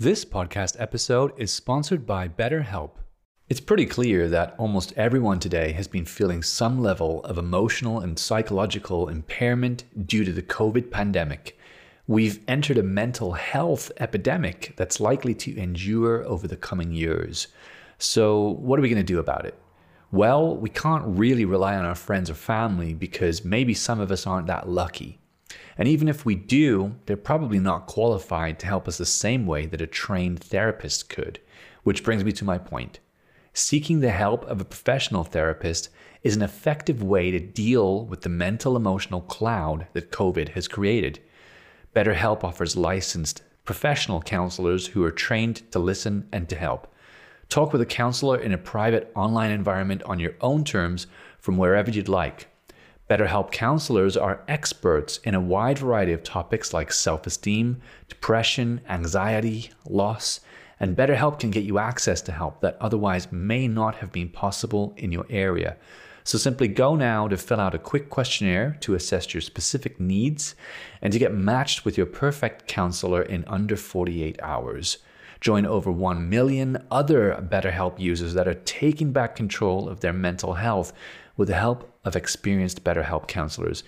This podcast episode is sponsored by BetterHelp. It's pretty clear that almost everyone today has been feeling some level of emotional and psychological impairment due to the COVID pandemic. We've entered a mental health epidemic that's likely to endure over the coming years. So, what are we going to do about it? Well, we can't really rely on our friends or family because maybe some of us aren't that lucky. And even if we do, they're probably not qualified to help us the same way that a trained therapist could. Which brings me to my point. Seeking the help of a professional therapist is an effective way to deal with the mental emotional cloud that COVID has created. BetterHelp offers licensed professional counselors who are trained to listen and to help. Talk with a counselor in a private online environment on your own terms from wherever you'd like. BetterHelp counselors are experts in a wide variety of topics like self esteem, depression, anxiety, loss, and BetterHelp can get you access to help that otherwise may not have been possible in your area. So simply go now to fill out a quick questionnaire to assess your specific needs and to get matched with your perfect counselor in under 48 hours. Join over 1 million other BetterHelp users that are taking back control of their mental health with the help of experienced BetterHelp counselors.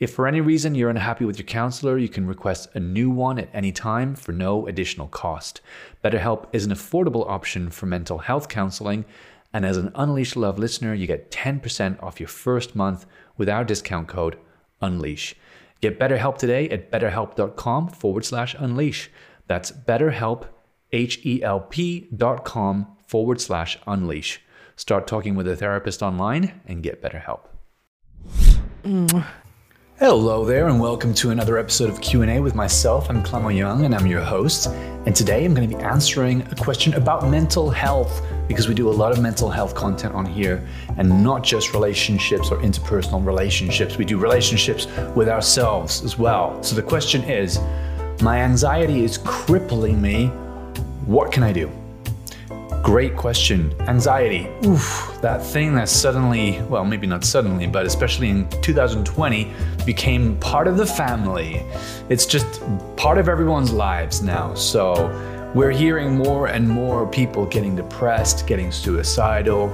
If for any reason you're unhappy with your counselor, you can request a new one at any time for no additional cost. BetterHelp is an affordable option for mental health counseling, and as an Unleash Love listener, you get 10% off your first month with our discount code UNLEASH. Get BetterHelp today at betterhelp.com forward slash unleash. That's BetterHelp, H-E-L-P dot com forward slash unleash. Start talking with a therapist online and get better help. Hello there, and welcome to another episode of Q&A with myself. I'm Clemo Young, and I'm your host. And today I'm going to be answering a question about mental health because we do a lot of mental health content on here, and not just relationships or interpersonal relationships. We do relationships with ourselves as well. So the question is, my anxiety is crippling me. What can I do? Great question. Anxiety. Oof, that thing that suddenly, well, maybe not suddenly, but especially in 2020, became part of the family. It's just part of everyone's lives now. So we're hearing more and more people getting depressed, getting suicidal.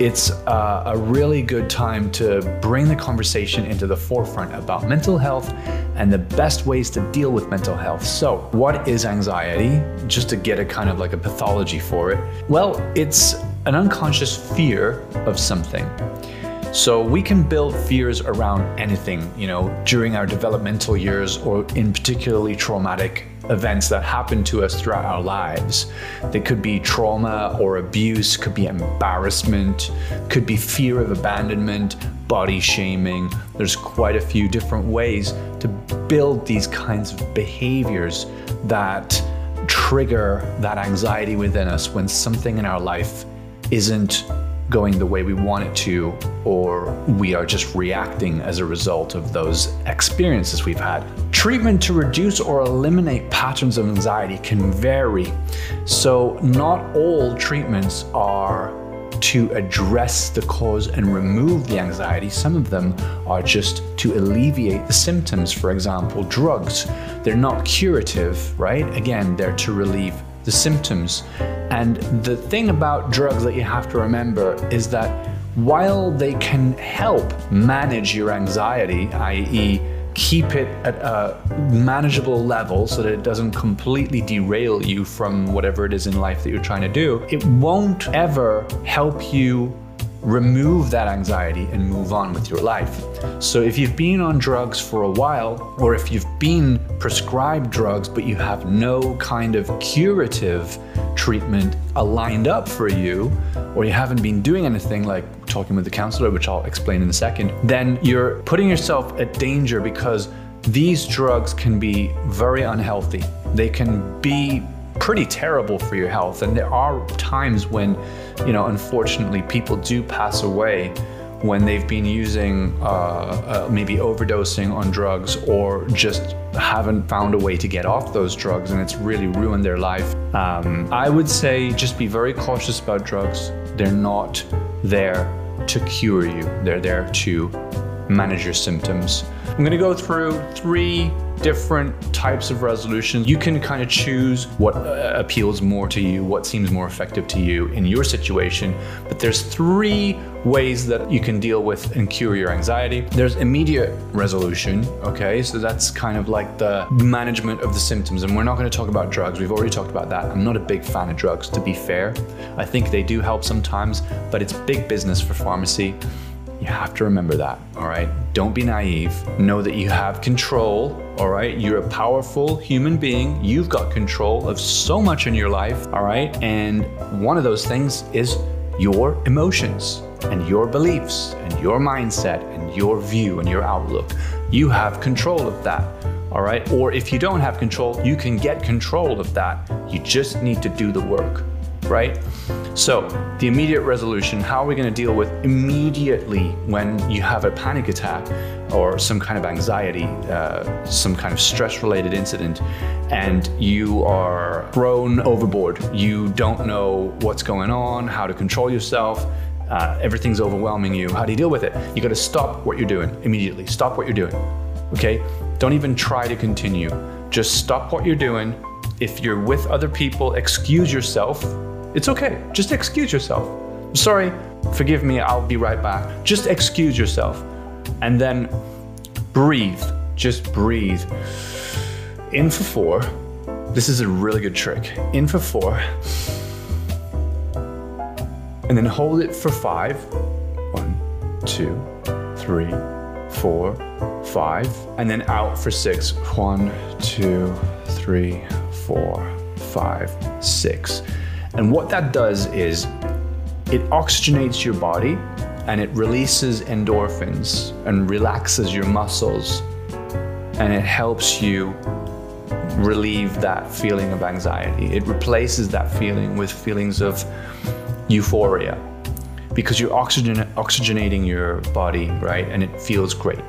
It's uh, a really good time to bring the conversation into the forefront about mental health and the best ways to deal with mental health. So, what is anxiety? Just to get a kind of like a pathology for it. Well, it's an unconscious fear of something. So we can build fears around anything, you know, during our developmental years or in particularly traumatic events that happen to us throughout our lives. They could be trauma or abuse, could be embarrassment, could be fear of abandonment, body shaming. There's quite a few different ways to build these kinds of behaviors that trigger that anxiety within us when something in our life isn't going the way we want it to, or we are just reacting as a result of those experiences we've had. Treatment to reduce or eliminate patterns of anxiety can vary. So, not all treatments are to address the cause and remove the anxiety. Some of them are just to alleviate the symptoms. For example, drugs. They're not curative, right? Again, they're to relieve the symptoms. And the thing about drugs that you have to remember is that while they can help manage your anxiety, i.e., keep it at a manageable level so that it doesn't completely derail you from whatever it is in life that you're trying to do, it won't ever help you remove that anxiety and move on with your life. So, if you've been on drugs for a while, or if you've been prescribed drugs but you have no kind of curative treatment aligned up for you, or you haven't been doing anything like talking with the counselor, which I'll explain in a second, then you're putting yourself at danger because these drugs can be very unhealthy. They can be pretty terrible for your health. And there are times when, you know, unfortunately, people do pass away when they've been using uh, uh, maybe overdosing on drugs or just haven't found a way to get off those drugs and it's really ruined their life. Um, I would say just be very cautious about drugs. They're not there to cure you, they're there to manage your symptoms. I'm to go through three different types of resolutions. You can kind of choose what uh, appeals more to you, what seems more effective to you in your situation. But there's three ways that you can deal with and cure your anxiety. There's immediate resolution, okay? So that's kind of like the management of the symptoms. And we're not going to talk about drugs. We've already talked about that. I'm not a big fan of drugs, to be fair. I think they do help sometimes, but it's big business for pharmacy. You have to remember that, all right? Don't be naive. Know that you have control, all right? You're a powerful human being. You've got control of so much in your life, all right? And one of those things is your emotions and your beliefs and your mindset and your view and your outlook. You have control of that, all right? Or if you don't have control, you can get control of that. You just need to do the work right? So, the immediate resolution how are we going to deal with immediately when you have a panic attack or some kind of anxiety, uh, some kind of stress related incident, and you are thrown overboard? You don't know what's going on, how to control yourself. Uh, everything's overwhelming you. How do you deal with it? You got to stop what you're doing immediately. Stop what you're doing. Okay? Don't even try to continue. Just stop what you're doing. If you're with other people, excuse yourself it's okay. Just excuse yourself. Sorry, forgive me, I'll be right back. Just excuse yourself. And then breathe. Just breathe. In for four. This is a really good trick. In for four. And then hold it for five. One, two, three, four, five. And then out for six. One, two, three, four, five, six. And what that does is it oxygenates your body and it releases endorphins and relaxes your muscles and it helps you relieve that feeling of anxiety. It replaces that feeling with feelings of euphoria because you're oxygen- oxygenating your body, right? And it feels great.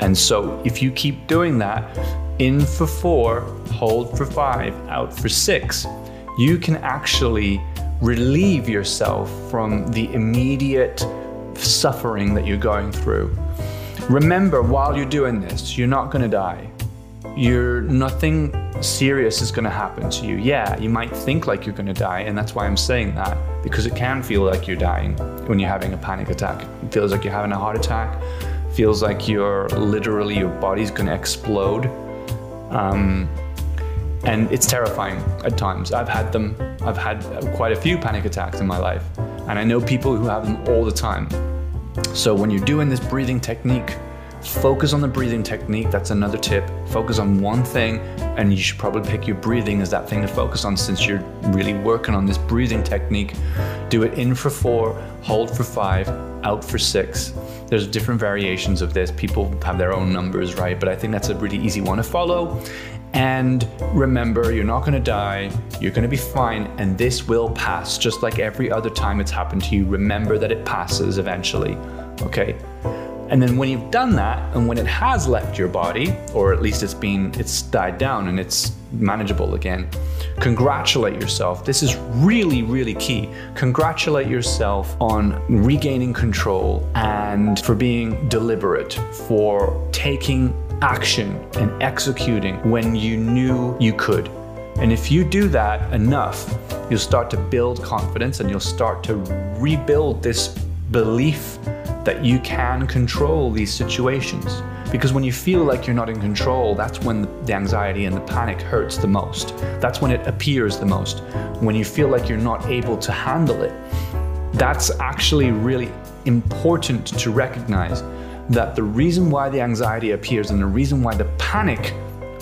And so if you keep doing that, in for four, hold for five, out for six, you can actually relieve yourself from the immediate suffering that you're going through. Remember, while you're doing this, you're not going to die. You're nothing serious is going to happen to you. Yeah, you might think like you're going to die, and that's why I'm saying that because it can feel like you're dying when you're having a panic attack. It feels like you're having a heart attack. Feels like you're literally your body's going to explode. Um, and it's terrifying at times. I've had them, I've had quite a few panic attacks in my life, and I know people who have them all the time. So when you're doing this breathing technique, focus on the breathing technique. That's another tip. Focus on one thing, and you should probably pick your breathing as that thing to focus on since you're really working on this breathing technique. Do it in for four, hold for five, out for six. There's different variations of this. People have their own numbers, right? But I think that's a really easy one to follow. And remember, you're not gonna die, you're gonna be fine, and this will pass just like every other time it's happened to you. Remember that it passes eventually, okay? And then when you've done that, and when it has left your body, or at least it's been, it's died down and it's manageable again, congratulate yourself. This is really, really key. Congratulate yourself on regaining control and for being deliberate, for taking action and executing when you knew you could. And if you do that enough, you'll start to build confidence and you'll start to rebuild this belief that you can control these situations. Because when you feel like you're not in control, that's when the anxiety and the panic hurts the most. That's when it appears the most. When you feel like you're not able to handle it, that's actually really important to recognize that the reason why the anxiety appears and the reason why the panic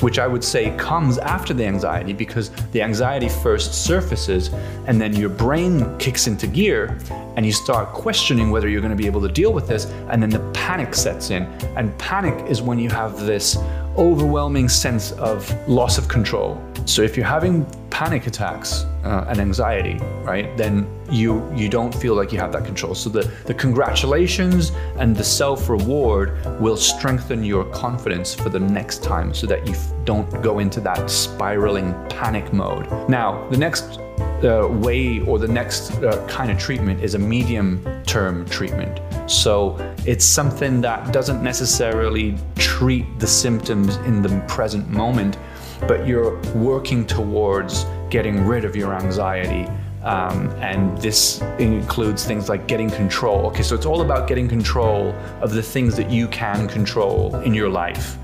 which I would say comes after the anxiety because the anxiety first surfaces and then your brain kicks into gear and you start questioning whether you're going to be able to deal with this and then the panic sets in. And panic is when you have this overwhelming sense of loss of control so if you're having panic attacks uh, and anxiety, right, then you you don't feel like you have that control. So the the congratulations and the self reward will strengthen your confidence for the next time, so that you don't go into that spiraling panic mode. Now the next uh, way or the next uh, kind of treatment is a medium term treatment. So it's something that doesn't necessarily treat the symptoms in the present moment, but you're working towards getting rid of your anxiety. Um, and this includes things like getting control. Okay, so it's all about getting control of the things that you can control in your life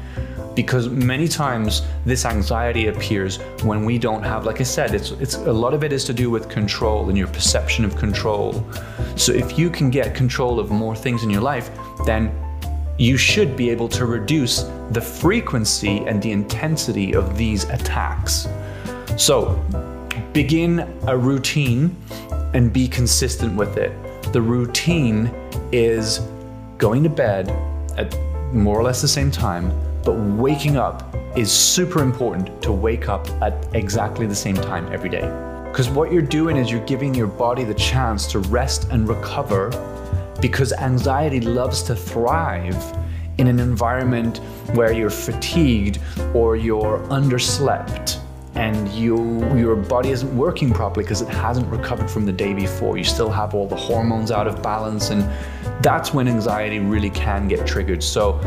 because many times this anxiety appears when we don't have like i said it's it's a lot of it is to do with control and your perception of control so if you can get control of more things in your life then you should be able to reduce the frequency and the intensity of these attacks so begin a routine and be consistent with it the routine is going to bed at more or less the same time but waking up is super important to wake up at exactly the same time every day. Because what you're doing is you're giving your body the chance to rest and recover because anxiety loves to thrive in an environment where you're fatigued or you're underslept and you your body isn't working properly because it hasn't recovered from the day before. You still have all the hormones out of balance and that's when anxiety really can get triggered. So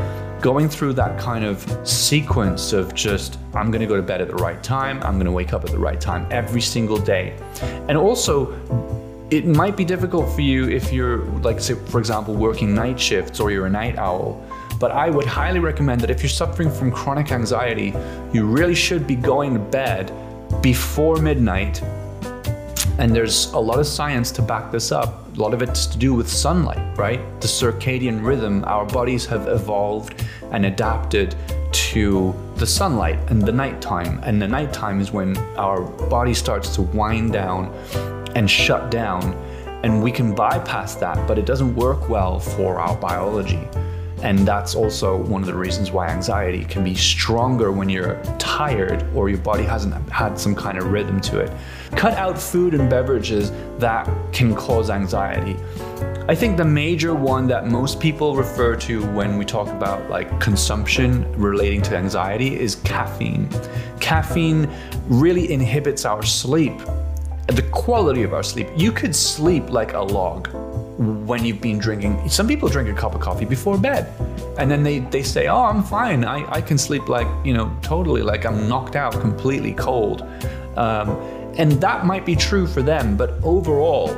going through that kind of sequence of just, I'm gonna go to bed at the right time, I'm gonna wake up at the right time every single day. And also, it might be difficult for you if you're, like, say, for example, working night shifts or you're a night owl. But I would highly recommend that if you're suffering from chronic anxiety, you really should be going to bed before midnight and there's a lot of science to back this up. A lot of it's to do with sunlight, right? The circadian rhythm. Our bodies have evolved and adapted to the sunlight and the nighttime. And the nighttime is when our body starts to wind down and shut down. And we can bypass that, but it doesn't work well for our biology. And that's also one of the reasons why anxiety can be stronger when you're tired or your body hasn't had some kind of rhythm to it. Cut out food and beverages that can cause anxiety. I think the major one that most people refer to when we talk about like consumption relating to anxiety is caffeine. Caffeine really inhibits our sleep, the quality of our sleep. You could sleep like a log when you've been drinking. Some people drink a cup of coffee before bed and then they, they say, Oh, I'm fine. I, I can sleep like, you know, totally like I'm knocked out, completely cold. Um, and that might be true for them, but overall,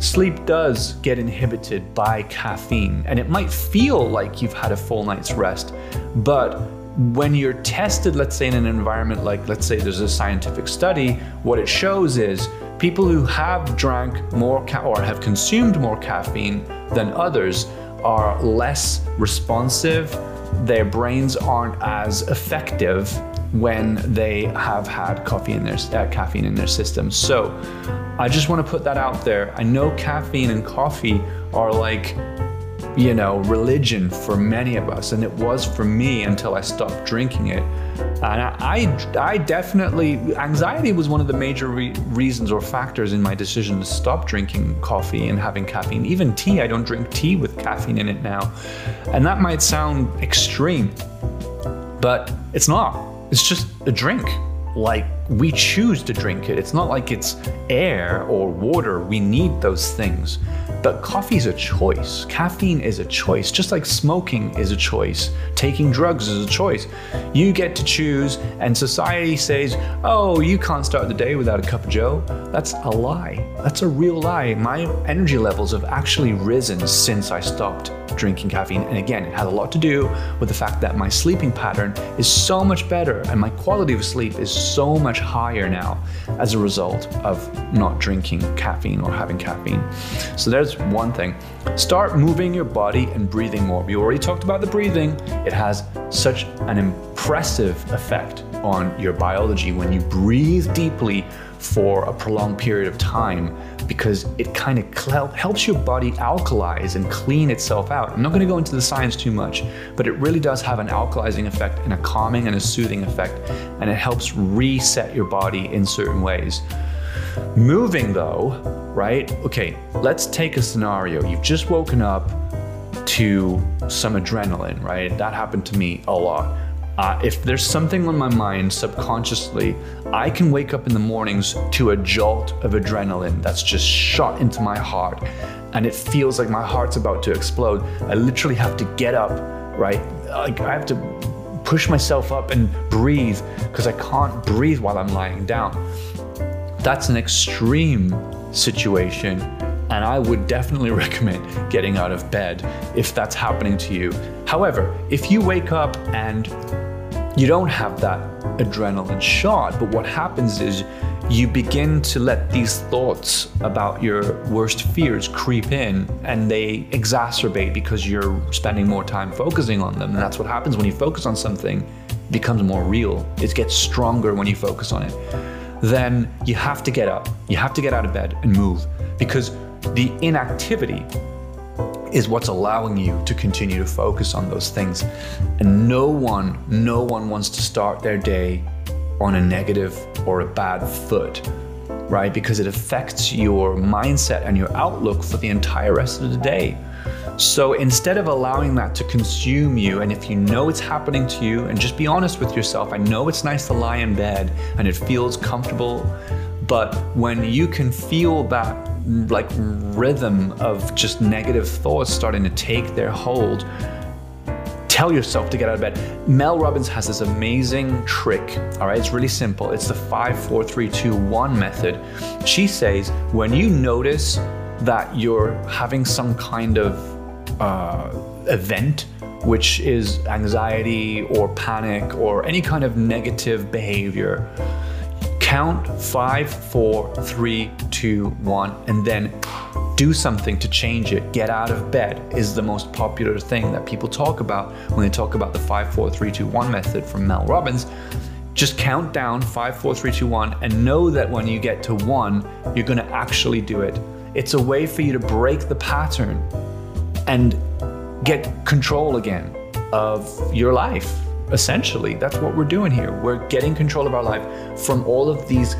sleep does get inhibited by caffeine. And it might feel like you've had a full night's rest, but when you're tested, let's say in an environment like, let's say there's a scientific study, what it shows is people who have drank more ca- or have consumed more caffeine than others are less responsive, their brains aren't as effective when they have had coffee in their uh, caffeine in their system. So I just want to put that out there. I know caffeine and coffee are like you know, religion for many of us, and it was for me until I stopped drinking it. And I, I, definitely, anxiety was one of the major re- reasons or factors in my decision to stop drinking coffee and having caffeine. Even tea, I don't drink tea with caffeine in it now. And that might sound extreme, but it's not. It's just a drink like we choose to drink it. It's not like it's air or water. We need those things. But coffee is a choice. Caffeine is a choice, just like smoking is a choice. Taking drugs is a choice. You get to choose, and society says, oh, you can't start the day without a cup of joe. That's a lie. That's a real lie. My energy levels have actually risen since I stopped drinking caffeine. And again, it has a lot to do with the fact that my sleeping pattern is so much better and my quality of sleep is so much higher now as a result of not drinking caffeine or having caffeine. So there's one thing. Start moving your body and breathing more. We already talked about the breathing. It has such an impressive effect on your biology when you breathe deeply for a prolonged period of time because it kind of helps your body alkalize and clean itself out. I'm not going to go into the science too much, but it really does have an alkalizing effect and a calming and a soothing effect, and it helps reset your body in certain ways. Moving though, right? Okay, let's take a scenario. You've just woken up to some adrenaline, right? That happened to me a lot. Uh, if there's something on my mind subconsciously, I can wake up in the mornings to a jolt of adrenaline that's just shot into my heart. and it feels like my heart's about to explode, I literally have to get up, right? Like I have to push myself up and breathe because I can't breathe while I'm lying down. That's an extreme situation and I would definitely recommend getting out of bed if that's happening to you. However, if you wake up and you don't have that adrenaline shot, but what happens is you begin to let these thoughts about your worst fears creep in and they exacerbate because you're spending more time focusing on them. And that's what happens when you focus on something, it becomes more real. It gets stronger when you focus on it. Then you have to get up. You have to get out of bed and move because the inactivity is what's allowing you to continue to focus on those things. And no one, no one wants to start their day on a negative or a bad foot, right? Because it affects your mindset and your outlook for the entire rest of the day. So instead of allowing that to consume you, and if you know it's happening to you, and just be honest with yourself, I know it's nice to lie in bed and it feels comfortable, but when you can feel that like rhythm of just negative thoughts starting to take their hold, tell yourself to get out of bed. Mel Robbins has this amazing trick. All right, it's really simple. It's the five, four, three, two, one method. She says when you notice that you're having some kind of uh, event, which is anxiety or panic or any kind of negative behavior, count five, four, three, two, one, and then do something to change it. Get out of bed is the most popular thing that people talk about when they talk about the five, four, three, two, one method from Mel Robbins. Just count down five, four, three, two, one, and know that when you get to one, you're going to actually do it. It's a way for you to break the pattern and get control again of your life. Essentially, that's what we're doing here. We're getting control of our life from all of these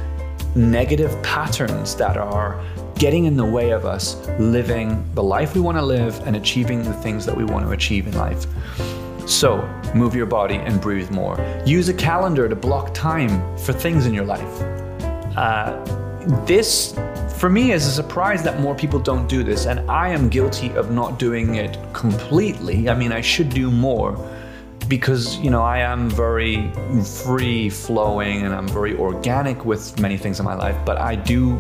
negative patterns that are getting in the way of us living the life we want to live and achieving the things that we want to achieve in life. So, move your body and breathe more. Use a calendar to block time for things in your life. Uh, this, for me, is a surprise that more people don't do this, and I am guilty of not doing it completely. I mean, I should do more because you know I am very free flowing and I'm very organic with many things in my life, but I do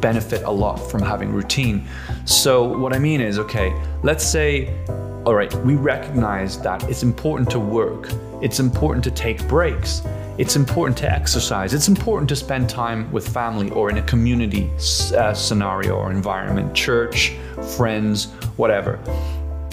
benefit a lot from having routine. So what I mean is, okay, let's say, all right, we recognize that it's important to work, it's important to take breaks, it's important to exercise, it's important to spend time with family or in a community uh, scenario or environment, church, friends, whatever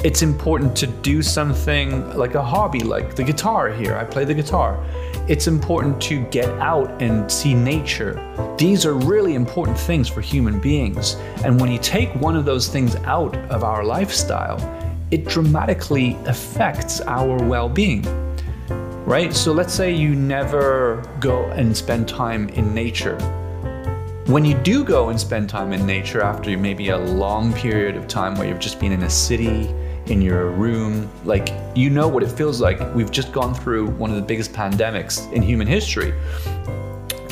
it's important to do something like a hobby, like the guitar here. I play the guitar. It's important to get out and see nature. These are really important things for human beings. And when you take one of those things out of our lifestyle, it dramatically affects our well being. Right? So let's say you never go and spend time in nature. When you do go and spend time in nature after maybe a long period of time where you've just been in a city, in your room. Like, you know what it feels like. We've just gone through one of the biggest pandemics in human history.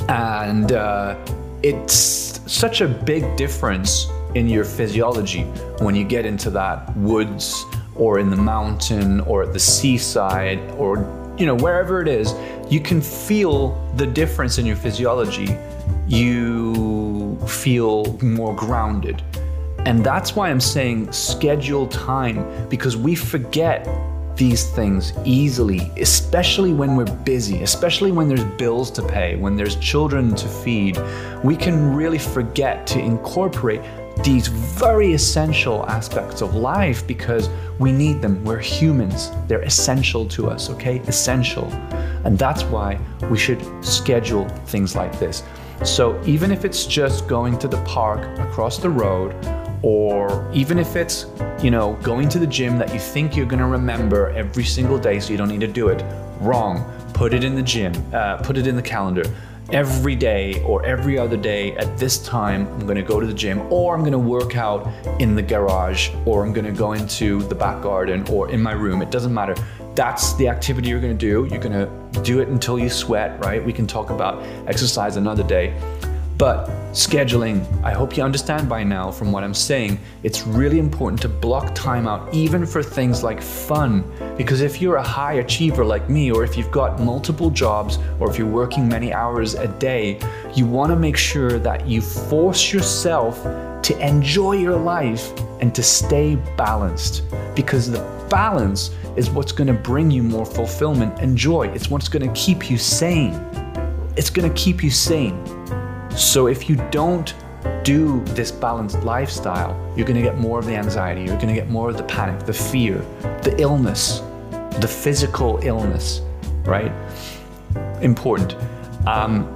And uh, it's such a big difference in your physiology when you get into that woods or in the mountain or at the seaside or you know wherever it is you can feel the difference in your physiology you feel more grounded and that's why I'm saying schedule time because we forget these things easily, especially when we're busy, especially when there's bills to pay, when there's children to feed. We can really forget to incorporate these very essential aspects of life because we need them. We're humans. They're essential to us, okay? Essential. And that's why we should schedule things like this. So even if it's just going to the park across the road or even if it's you know going to the gym that you think you're going to remember every single day so you don't need to do it. Wrong. Put it in the gym uh, put it in the calendar. Every day or every other day at this time i'm going to go to the gym or i'm going to work out in the garage or i'm going to go into the back garden or in my room. It doesn't matter. That's the activity you're going to do. You're going to do it until you sweat right? We can talk about exercise another day But scheduling, I hope you understand by now from what I'm saying, it's really important to block time out even for things like fun. Because if you're a high achiever like me, or if you've got multiple jobs, or if you're working many hours a day, you want to make sure that you force yourself to enjoy your life and to stay balanced. Because the balance is what's to bring you more fulfillment and joy. It's what's to keep you sane. It's to keep you sane. So if you don't do this balanced lifestyle, you're going to get more of the anxiety, you're going to get more of the panic, the fear, the illness, the physical illness, right? Important. Um,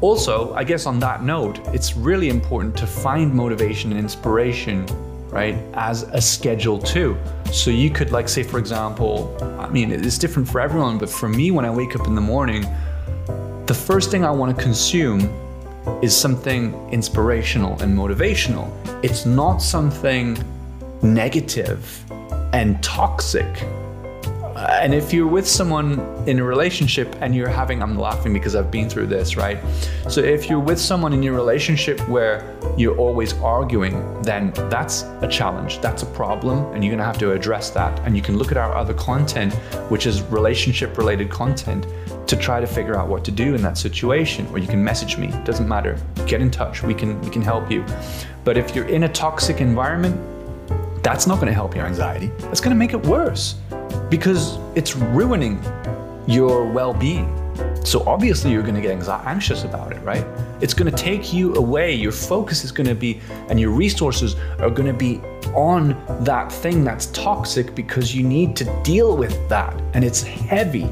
also, I guess on that note, it's really important to find motivation and inspiration, right, as a schedule too. So you could, like, say, for example, I mean, it's different for everyone, but for me, when I wake up in the morning, the first thing I want to consume is something inspirational and motivational. It's not something negative and toxic. And if you're with someone in a relationship and you're having, I'm laughing because I've been through this, right? So if you're with someone in your relationship where you're always arguing, then that's a challenge, that's a problem, and you're gonna have to address that. And you can look at our other content, which is relationship related content, to try to figure out what to do in that situation or you can message me doesn't matter get in touch we can we can help you but if you're in a toxic environment that's not going to help your anxiety. It's going to make it worse because it's ruining your well-being. So obviously you're going to get anxious about it right? It's going to take you away. Your focus is going to be and your resources are going to be on that thing that's toxic because you need to deal with that and it's heavy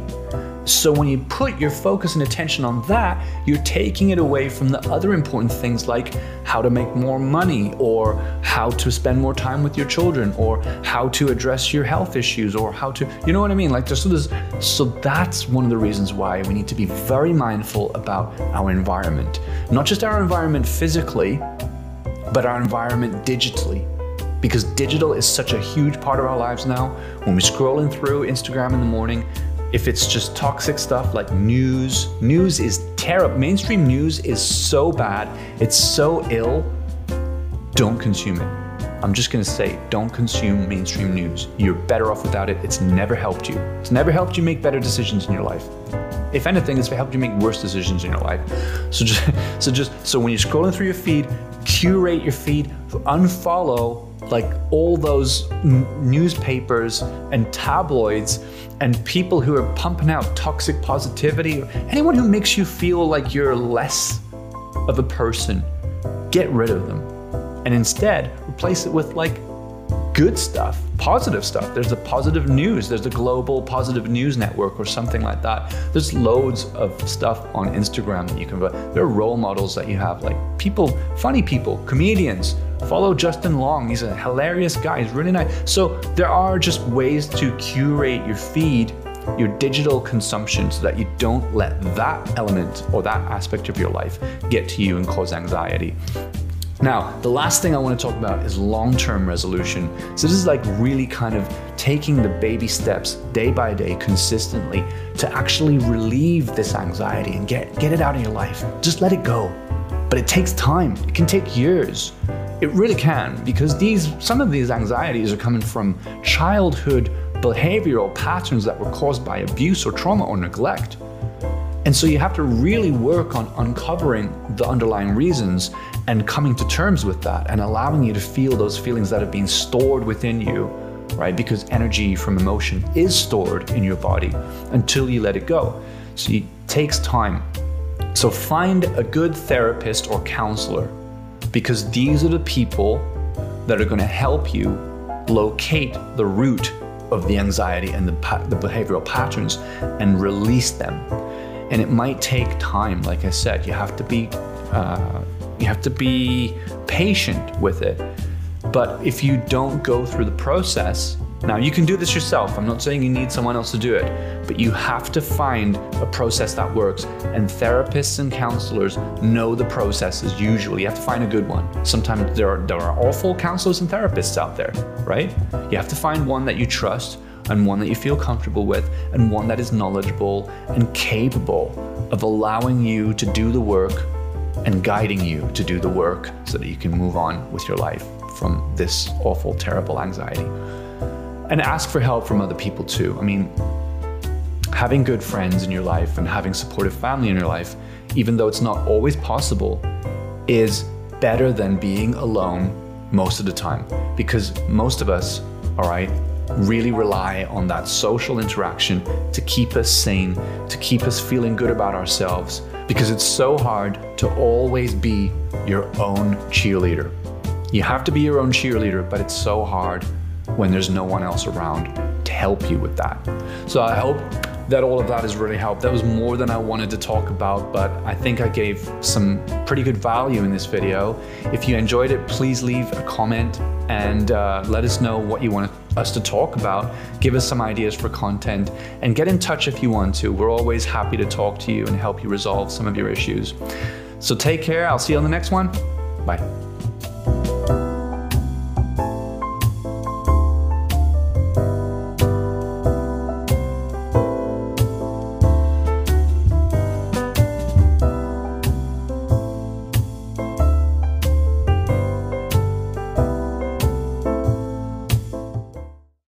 so when you put your focus and attention on that, you're taking it away from the other important things like how to make more money or how to spend more time with your children or how to address your health issues or how to, you know what I mean? Like there's so there's, so that's one of the reasons why we need to be very mindful about our environment. Not just our environment physically, but our environment digitally because digital is such a huge part of our lives now. When we're scrolling through Instagram in the morning, if it's just toxic stuff like news, news is terrible. Mainstream news is so bad, it's so ill. Don't consume it. I'm just gonna say, don't consume mainstream news. You're better off without it. It's never helped you. It's never helped you make better decisions in your life. If anything, it's helped you make worse decisions in your life. So just, so just, so when you're scrolling through your feed, curate your feed, unfollow like all those n- newspapers and tabloids and people who are pumping out toxic positivity, anyone who makes you feel like you're less of a person, get rid of them. And instead, replace it with like good stuff, positive stuff. There's the positive news, there's the global positive news network or something like that. There's loads of stuff on Instagram that you can, there are role models that you have, like people, funny people, comedians. Follow Justin Long, he's a hilarious guy, he's really nice. So there are just ways to curate your feed your digital consumption so that you don't let that element or that aspect of your life get to you and cause anxiety. Now, the last thing I want to talk about is long term resolution. So, this is like really kind of taking the baby steps day by day consistently to actually relieve this anxiety and get, get it out of your life. Just let it go. But it takes time, it can take years. It really can, because these some of these anxieties are coming from childhood behavioral patterns that were caused by abuse or trauma or neglect. And so you have to really work on uncovering the underlying reasons and coming to terms with that and allowing you to feel those feelings that have been stored within you, right? Because energy from emotion is stored in your body until you let it go. So it takes time. So find a good therapist or counselor because these are the people that are going to help you locate the root of the anxiety and the, the behavioral patterns and release them. And it might take time, like I said, you have to be uh, you have to be patient with it. But if you don't go through the process, now you can do this yourself. I'm not saying you need someone else to do it, but you have to find a process that works. And therapists and counselors know the processes usually. You have to find a good one. Sometimes there are, there are awful counselors and therapists out there, right? You have to find one that you trust and one that you feel comfortable with and one that is knowledgeable and capable of allowing you to do the work and guiding you to do the work so that you can move on with your life from this awful, terrible anxiety. And ask for help from other people too. I mean, having good friends in your life and having supportive family in your life, even though it's not always possible, is better than being alone most of the time. Because most of us, all right, really rely on that social interaction to keep us sane, to keep us feeling good about ourselves, because it's so hard to always be your own cheerleader. You have to be your own cheerleader, but it's so hard when there's no one else around to help you with that. So I hope that all of that has really helped. That was more than I wanted to talk about, but I think I gave some pretty good value in this video. If you enjoyed it, please leave a comment and uh, let us know what you want us to talk about. Give us some ideas for content and get in touch if you want to. We're always happy to talk to you and help you resolve some of your issues. So take care. I'll see you on the next one. Bye.